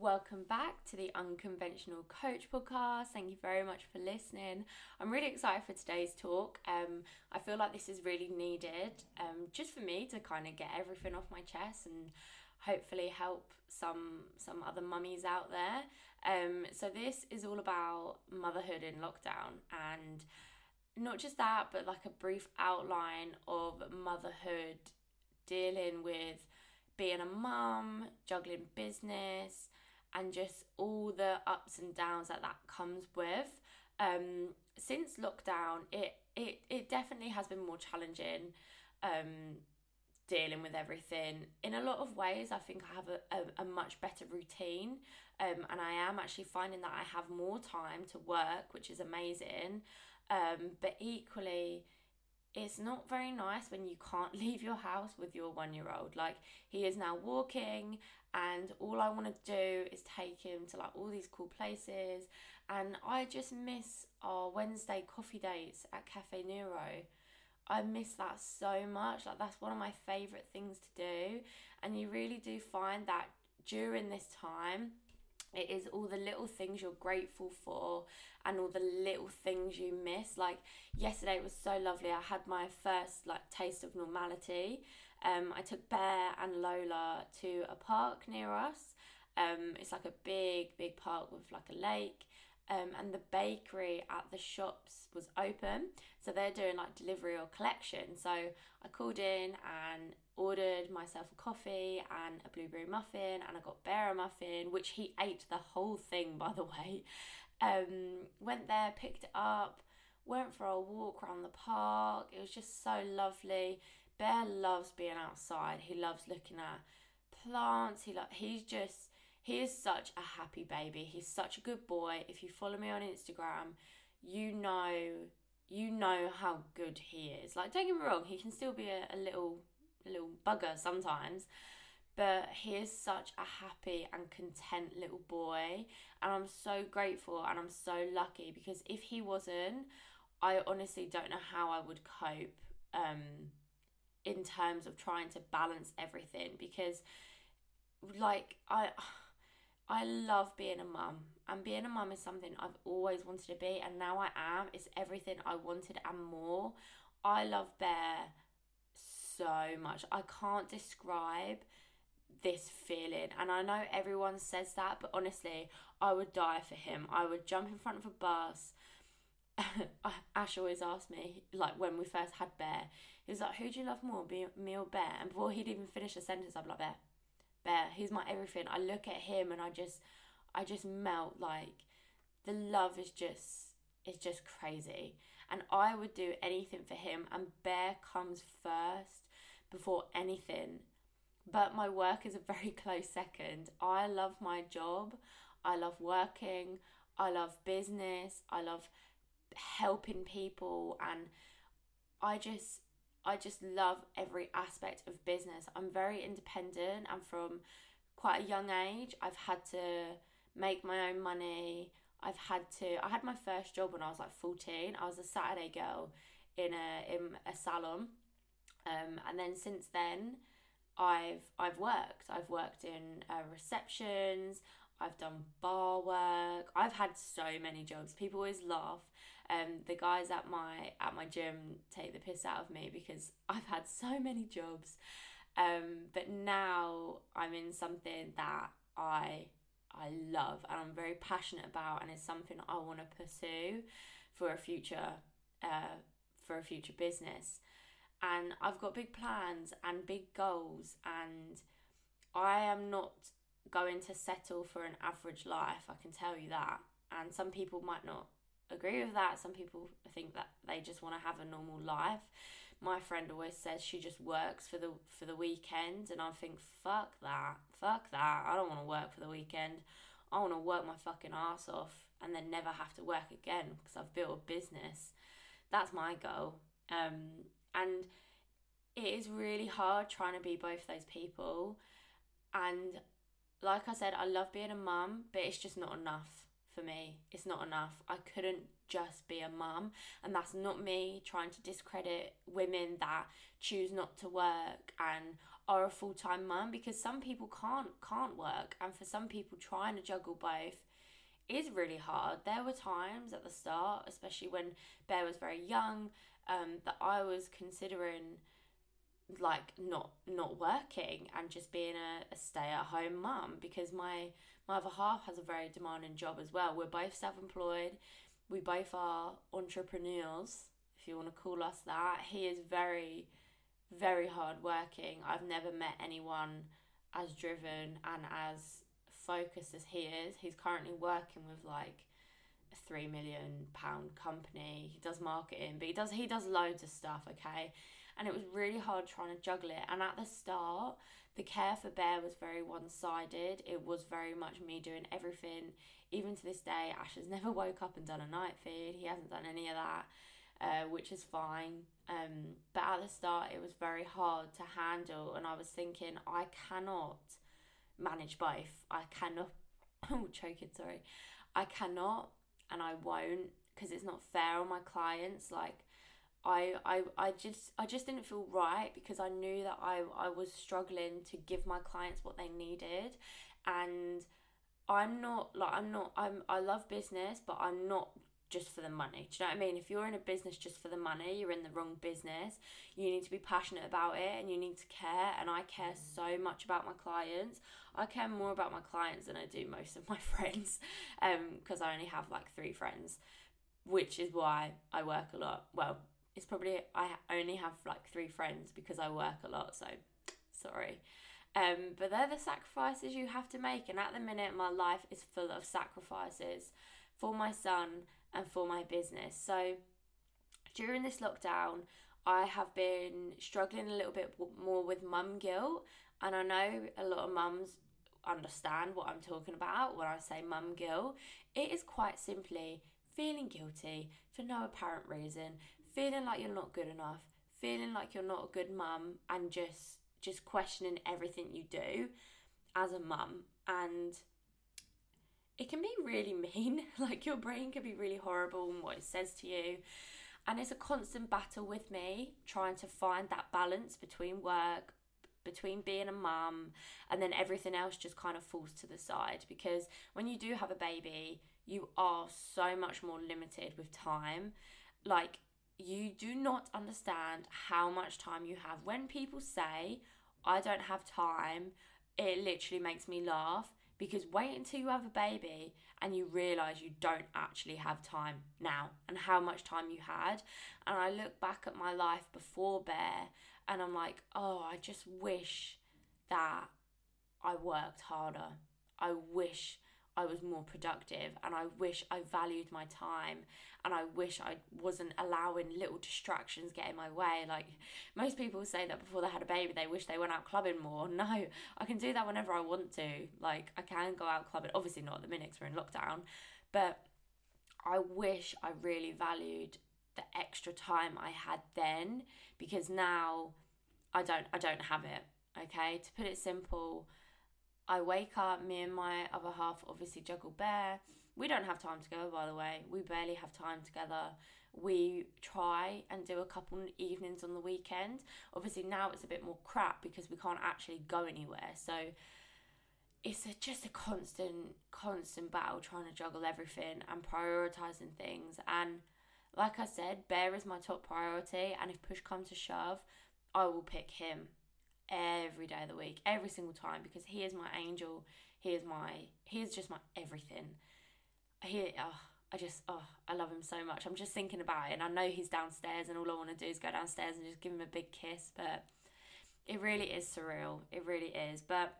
welcome back to the Unconventional Coach podcast. Thank you very much for listening. I'm really excited for today's talk. Um, I feel like this is really needed um, just for me to kind of get everything off my chest and hopefully help some some other mummies out there. Um, so this is all about motherhood in lockdown and not just that, but like a brief outline of motherhood dealing with being a mum, juggling business, and just all the ups and downs that that comes with. Um, since lockdown, it it it definitely has been more challenging. Um, dealing with everything in a lot of ways i think i have a, a, a much better routine um, and i am actually finding that i have more time to work which is amazing um, but equally it's not very nice when you can't leave your house with your one year old. Like, he is now walking, and all I want to do is take him to like all these cool places. And I just miss our Wednesday coffee dates at Caffè Nero. I miss that so much. Like, that's one of my favorite things to do. And you really do find that during this time, it is all the little things you're grateful for and all the little things you miss. Like yesterday it was so lovely. I had my first like taste of normality. Um i took bear and lola to a park near us. Um it's like a big big park with like a lake. Um, and the bakery at the shops was open. So they're doing like delivery or collection. So i called in and ordered myself a coffee and a blueberry muffin and i got bear a muffin which he ate the whole thing by the way um, went there picked it up went for a walk around the park it was just so lovely bear loves being outside he loves looking at plants he like he's just he is such a happy baby. He's such a good boy. If you follow me on Instagram, you know you know how good he is. Like don't get me wrong, he can still be a, a little little bugger sometimes. But he is such a happy and content little boy. And I'm so grateful and I'm so lucky because if he wasn't, I honestly don't know how I would cope um, in terms of trying to balance everything because like I I love being a mum, and being a mum is something I've always wanted to be, and now I am. It's everything I wanted and more. I love Bear so much. I can't describe this feeling, and I know everyone says that, but honestly, I would die for him. I would jump in front of a bus. Ash always asked me, like when we first had Bear, he was like, "Who do you love more, me or Bear?" And before he'd even finish a sentence, I'd be like, "Bear." Bear. He's my everything. I look at him and I just I just melt like the love is just it's just crazy. And I would do anything for him and Bear comes first before anything. But my work is a very close second. I love my job. I love working. I love business. I love helping people and I just I just love every aspect of business. I'm very independent and from quite a young age I've had to make my own money. I've had to I had my first job when I was like 14. I was a Saturday girl in a in a salon. Um, and then since then I've I've worked. I've worked in uh, receptions. I've done bar work. I've had so many jobs. People always laugh. Um, the guys at my at my gym take the piss out of me because I've had so many jobs. Um, but now I'm in something that I I love and I'm very passionate about, and it's something I want to pursue for a future uh, for a future business. And I've got big plans and big goals, and I am not going to settle for an average life, I can tell you that. And some people might not agree with that. Some people think that they just want to have a normal life. My friend always says she just works for the for the weekend and I think fuck that. Fuck that. I don't want to work for the weekend. I want to work my fucking ass off and then never have to work again because I've built a business. That's my goal. Um and it is really hard trying to be both those people and like I said, I love being a mum, but it's just not enough for me. It's not enough. I couldn't just be a mum, and that's not me trying to discredit women that choose not to work and are a full-time mum because some people can't can't work and for some people trying to juggle both is really hard. There were times at the start, especially when Bear was very young, um, that I was considering like not not working and just being a, a stay at home mum because my my other half has a very demanding job as well. We're both self employed. We both are entrepreneurs, if you want to call us that. He is very, very hard working. I've never met anyone as driven and as focused as he is. He's currently working with like three million pound company. He does marketing, but he does he does loads of stuff, okay? And it was really hard trying to juggle it. And at the start, the care for Bear was very one sided. It was very much me doing everything. Even to this day, Ash has never woke up and done a night feed. He hasn't done any of that, uh, which is fine. Um, but at the start, it was very hard to handle. And I was thinking, I cannot manage both. I cannot, oh, choking, sorry. I cannot and I won't because it's not fair on my clients. Like, I, I, I just I just didn't feel right because I knew that I, I was struggling to give my clients what they needed and I'm not like I'm not I'm I love business but I'm not just for the money. Do you know what I mean? If you're in a business just for the money, you're in the wrong business. You need to be passionate about it and you need to care. And I care so much about my clients. I care more about my clients than I do most of my friends because um, I only have like three friends, which is why I work a lot. Well, it's probably I only have like three friends because I work a lot. So sorry. Um, but they're the sacrifices you have to make. And at the minute, my life is full of sacrifices for my son and for my business. So during this lockdown, I have been struggling a little bit more with mum guilt, and I know a lot of mums understand what I'm talking about when I say mum guilt. It is quite simply feeling guilty for no apparent reason, feeling like you're not good enough, feeling like you're not a good mum, and just just questioning everything you do as a mum and it can be really mean. like your brain can be really horrible in what it says to you. And it's a constant battle with me trying to find that balance between work, between being a mum, and then everything else just kind of falls to the side. Because when you do have a baby, you are so much more limited with time. Like, you do not understand how much time you have. When people say, I don't have time, it literally makes me laugh because wait until you have a baby and you realize you don't actually have time now and how much time you had. And I look back at my life before Bear and I'm like, oh, I just wish that I worked harder. I wish I was more productive and I wish I valued my time and I wish I wasn't allowing little distractions get in my way. Like most people say that before they had a baby, they wish they went out clubbing more. No, I can do that whenever I want to. Like I can go out clubbing, obviously not at the minute we're in lockdown, but I wish I really valued the extra time I had then because now I don't I don't have it. Okay, to put it simple, I wake up, me and my other half obviously juggle bear. We don't have time together, by the way. We barely have time together. We try and do a couple evenings on the weekend. Obviously, now it's a bit more crap because we can't actually go anywhere. So it's a, just a constant, constant battle trying to juggle everything and prioritizing things. And like I said, Bear is my top priority. And if push comes to shove, I will pick him every day of the week, every single time, because he is my angel. He is my, he is just my everything. He, oh, I just, oh, I love him so much. I'm just thinking about it, and I know he's downstairs, and all I want to do is go downstairs and just give him a big kiss. But it really is surreal. It really is. But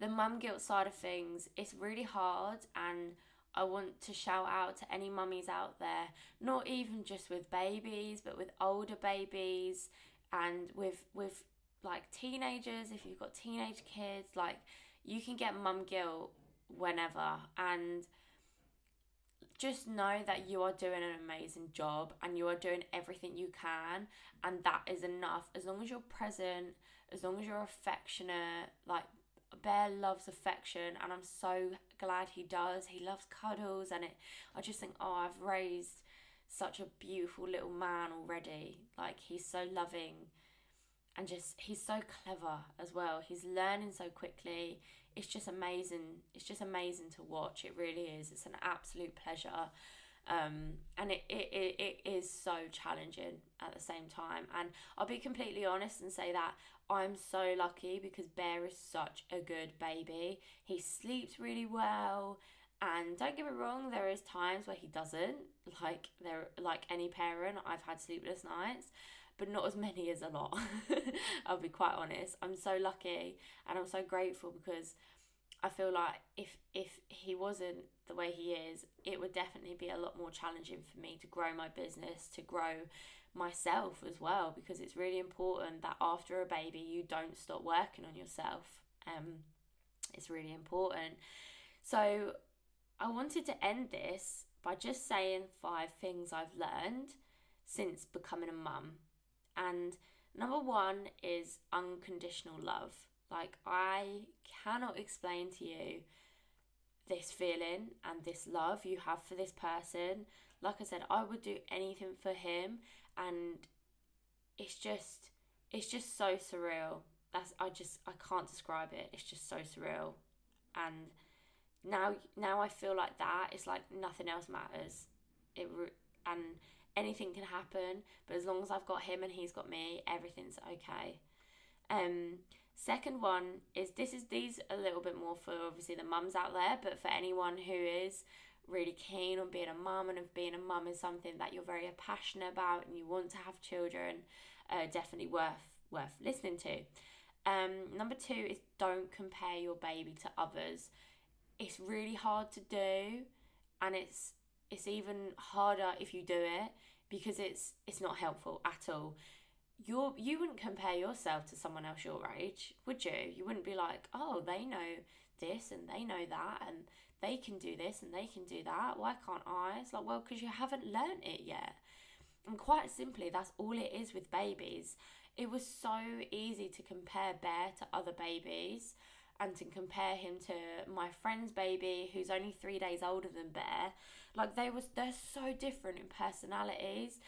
the mum guilt side of things, it's really hard, and I want to shout out to any mummies out there, not even just with babies, but with older babies and with with like teenagers, if you've got teenage kids, like you can get mum guilt whenever. And just know that you are doing an amazing job and you are doing everything you can. And that is enough. As long as you're present as long as you're affectionate like bear loves affection and i'm so glad he does. He loves cuddles and it i just think oh i've raised such a beautiful little man already. Like he's so loving and just he's so clever as well. He's learning so quickly. It's just amazing. It's just amazing to watch. It really is. It's an absolute pleasure. Um, and it, it, it, it is so challenging at the same time. And I'll be completely honest and say that I'm so lucky because Bear is such a good baby. He sleeps really well. And don't get me wrong, there is times where he doesn't. Like there, like any parent, I've had sleepless nights but not as many as a lot. I'll be quite honest. I'm so lucky and I'm so grateful because I feel like if if he wasn't the way he is, it would definitely be a lot more challenging for me to grow my business, to grow myself as well because it's really important that after a baby you don't stop working on yourself. Um it's really important. So I wanted to end this by just saying five things I've learned since becoming a mum and number one is unconditional love. Like, I cannot explain to you this feeling and this love you have for this person. Like I said, I would do anything for him, and it's just, it's just so surreal. That's I just I can't describe it. It's just so surreal, and now now I feel like that. It's like nothing else matters. It and anything can happen, but as long as I've got him and he's got me, everything's okay. Um, second one is this is these a little bit more for obviously the mums out there, but for anyone who is really keen on being a mum and if being a mum is something that you're very passionate about and you want to have children, uh, definitely worth worth listening to. Um, number two is don't compare your baby to others. It's really hard to do, and it's it's even harder if you do it because it's it's not helpful at all. You're you wouldn't compare yourself to someone else your age would you? You wouldn't be like oh they know this and they know that and they can do this and they can do that. Why can't i? It's like well because you haven't learned it yet. And quite simply that's all it is with babies. It was so easy to compare bear to other babies and to compare him to my friend's baby who's only three days older than bear like they was they're so different in personalities.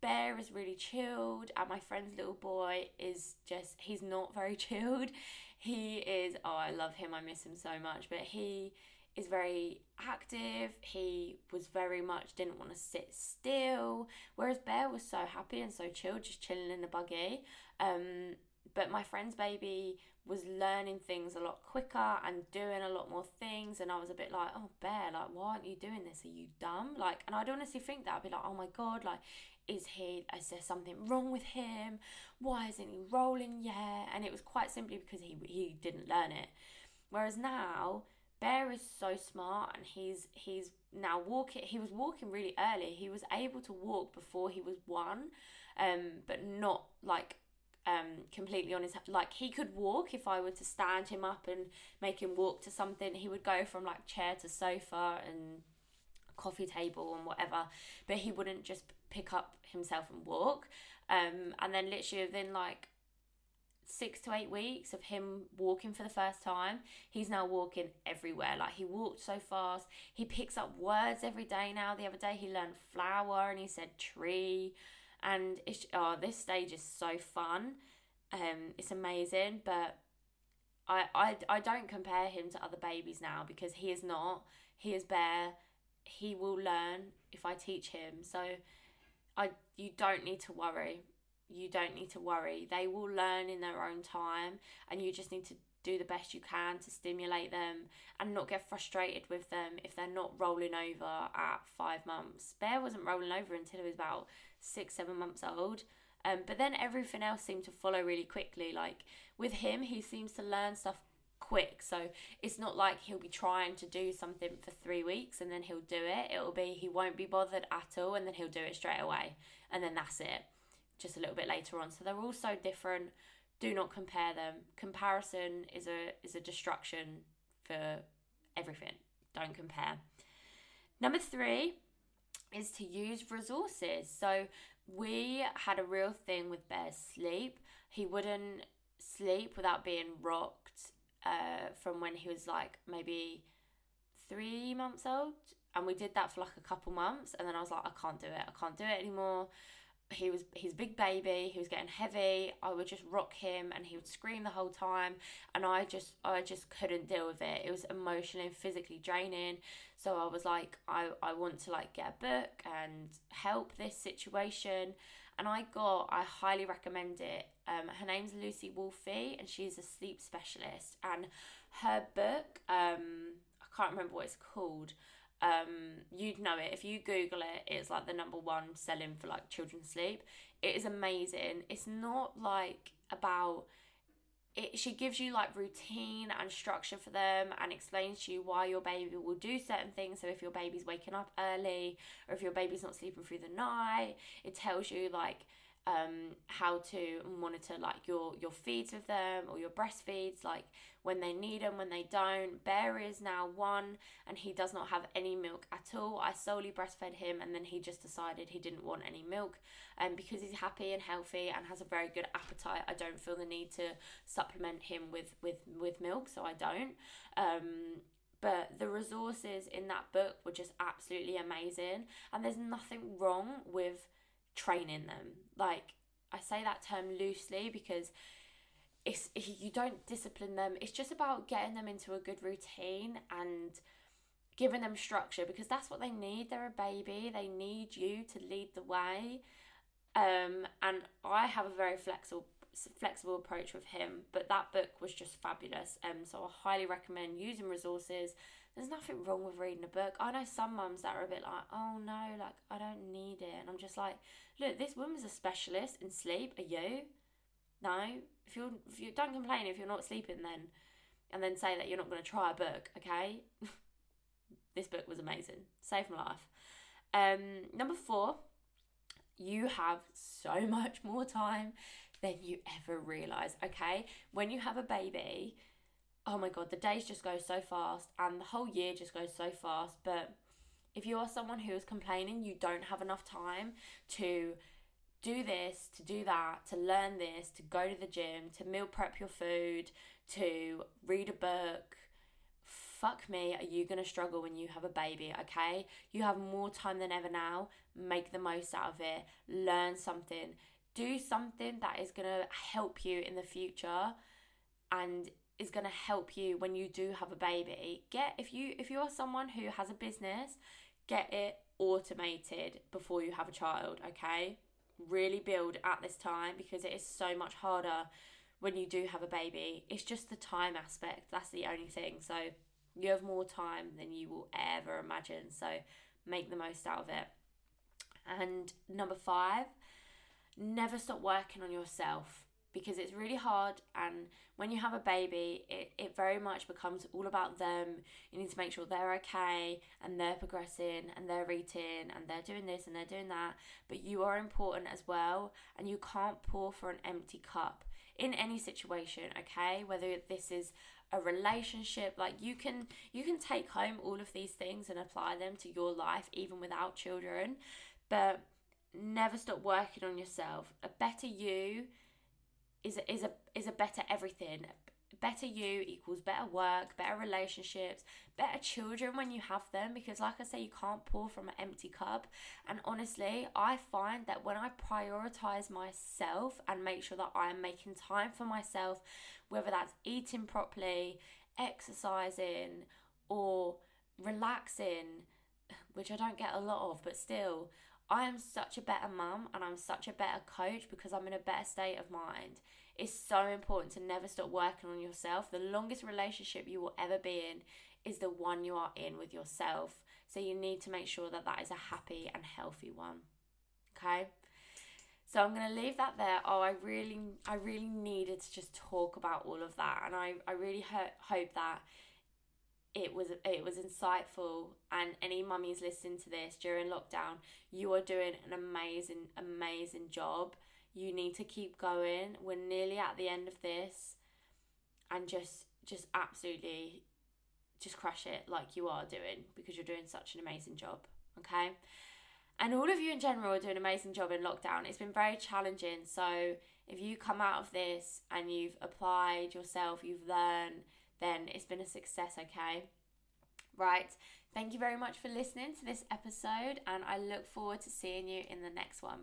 Bear is really chilled, and my friend's little boy is just he's not very chilled. He is oh I love him, I miss him so much, but he is very active. He was very much didn't want to sit still, whereas Bear was so happy and so chilled, just chilling in the buggy. Um, but my friend's baby was learning things a lot quicker and doing a lot more things and I was a bit like oh bear like why aren't you doing this? Are you dumb? Like and I'd honestly think that I'd be like oh my god like is he is there something wrong with him? Why isn't he rolling yet? And it was quite simply because he he didn't learn it. Whereas now bear is so smart and he's he's now walking he was walking really early. He was able to walk before he was one um but not like um, completely on his like he could walk if I were to stand him up and make him walk to something. He would go from like chair to sofa and coffee table and whatever, but he wouldn't just pick up himself and walk. Um, and then literally within like six to eight weeks of him walking for the first time, he's now walking everywhere. Like he walked so fast. He picks up words every day now. The other day he learned flower and he said tree and it's oh this stage is so fun. Um it's amazing but I, I I don't compare him to other babies now because he is not. He is bear he will learn if I teach him. So I you don't need to worry. You don't need to worry. They will learn in their own time and you just need to do the best you can to stimulate them and not get frustrated with them if they're not rolling over at five months. Bear wasn't rolling over until he was about six, seven months old. Um, but then everything else seemed to follow really quickly. Like with him, he seems to learn stuff quick. So it's not like he'll be trying to do something for three weeks and then he'll do it. It'll be he won't be bothered at all and then he'll do it straight away. And then that's it. Just a little bit later on. So they're all so different do not compare them. Comparison is a is a destruction for everything. Don't compare. Number three is to use resources. So we had a real thing with Bear's sleep. He wouldn't sleep without being rocked uh, from when he was like maybe three months old. And we did that for like a couple months. And then I was like, I can't do it. I can't do it anymore he was his big baby he was getting heavy i would just rock him and he would scream the whole time and i just i just couldn't deal with it it was emotionally and physically draining so i was like i i want to like get a book and help this situation and i got i highly recommend it um her name's lucy Wolfe and she's a sleep specialist and her book um i can't remember what it's called um, you'd know it if you Google it. It's like the number one selling for like children's sleep. It is amazing. It's not like about it. She gives you like routine and structure for them and explains to you why your baby will do certain things. So if your baby's waking up early or if your baby's not sleeping through the night, it tells you like um, how to monitor like your your feeds with them or your breastfeeds like when they need them when they don't. Bear is now one and he does not have any milk at all. I solely breastfed him and then he just decided he didn't want any milk and um, because he's happy and healthy and has a very good appetite. I don't feel the need to supplement him with with with milk so i don't. Um, but the resources in that book were just absolutely amazing and there's nothing wrong with training them. Like I say that term loosely because it's you don't discipline them. It's just about getting them into a good routine and giving them structure because that's what they need. They're a baby. They need you to lead the way. Um, and I have a very flexible flexible approach with him, but that book was just fabulous. Um, so I highly recommend using resources there's nothing wrong with reading a book. I know some mums that are a bit like, oh no, like I don't need it. And I'm just like, look, this woman's a specialist in sleep. Are you? No. If you're, if you don't complain if you're not sleeping, then, and then say that you're not going to try a book. Okay. this book was amazing. Saved my life. Um, number four, you have so much more time than you ever realize. Okay, when you have a baby oh my god, the days just go so fast and the whole year just goes so fast. But if you are someone who is complaining you don't have enough time to do this, to do that, to learn this, to go to the gym, to meal prep your food, to read a book, fuck me, are you to struggle when you have a baby, okay? You have more time than ever now. Make the most out of it. Learn something. Do something that is to help you in the future and is going to help you when you do have a baby. Get if you if you are someone who has a business get it automated before you have a child okay? Really build at this time because it is so much harder when you do have a baby. It's just the time aspect that's the only thing. So you have more time than you will ever imagine so make the most out of it. And number 5 never stop working on yourself because it's really hard and when you have a baby it, it very much becomes all about them. You need to make sure they're okay and they're progressing and they're eating and they're doing this and they're doing that. But you are important as well and you can't pour for an empty cup in any situation okay? Whether this is a relationship like you can you can take home all of these things and apply them to your life even without children but never stop working on yourself. A better you is a, is a is a better everything. Better you equals better work, better relationships, better children when you have them. Because, like I say, you can't pour from an empty cup. And honestly, I find that when I prioritize myself and make sure that I am making time for myself, whether that's eating properly, exercising, or relaxing, which I don't get a lot of, but still, I am such a better mum and I'm such a better coach because I'm in a better state of mind. It's so important to never stop working on yourself. The longest relationship you will ever be in is the one you are in with yourself. So you need to make sure that that is a happy and healthy one. Okay? So I'm going to leave that there. Oh, I really I really needed to just talk about all of that and I I really ho- hope that it was it was insightful and any mummies listening to this during lockdown you are doing an amazing amazing job. You need to keep going. We're nearly at the end of this and just just absolutely just crush it like you are doing because you're doing such an amazing job okay? And all of you in general are doing an amazing job in lockdown. It's been very challenging. So if you come out of this and you've applied yourself you've learned then it's been a success, okay? Right. Thank you very much for listening to this episode, and I look forward to seeing you in the next one.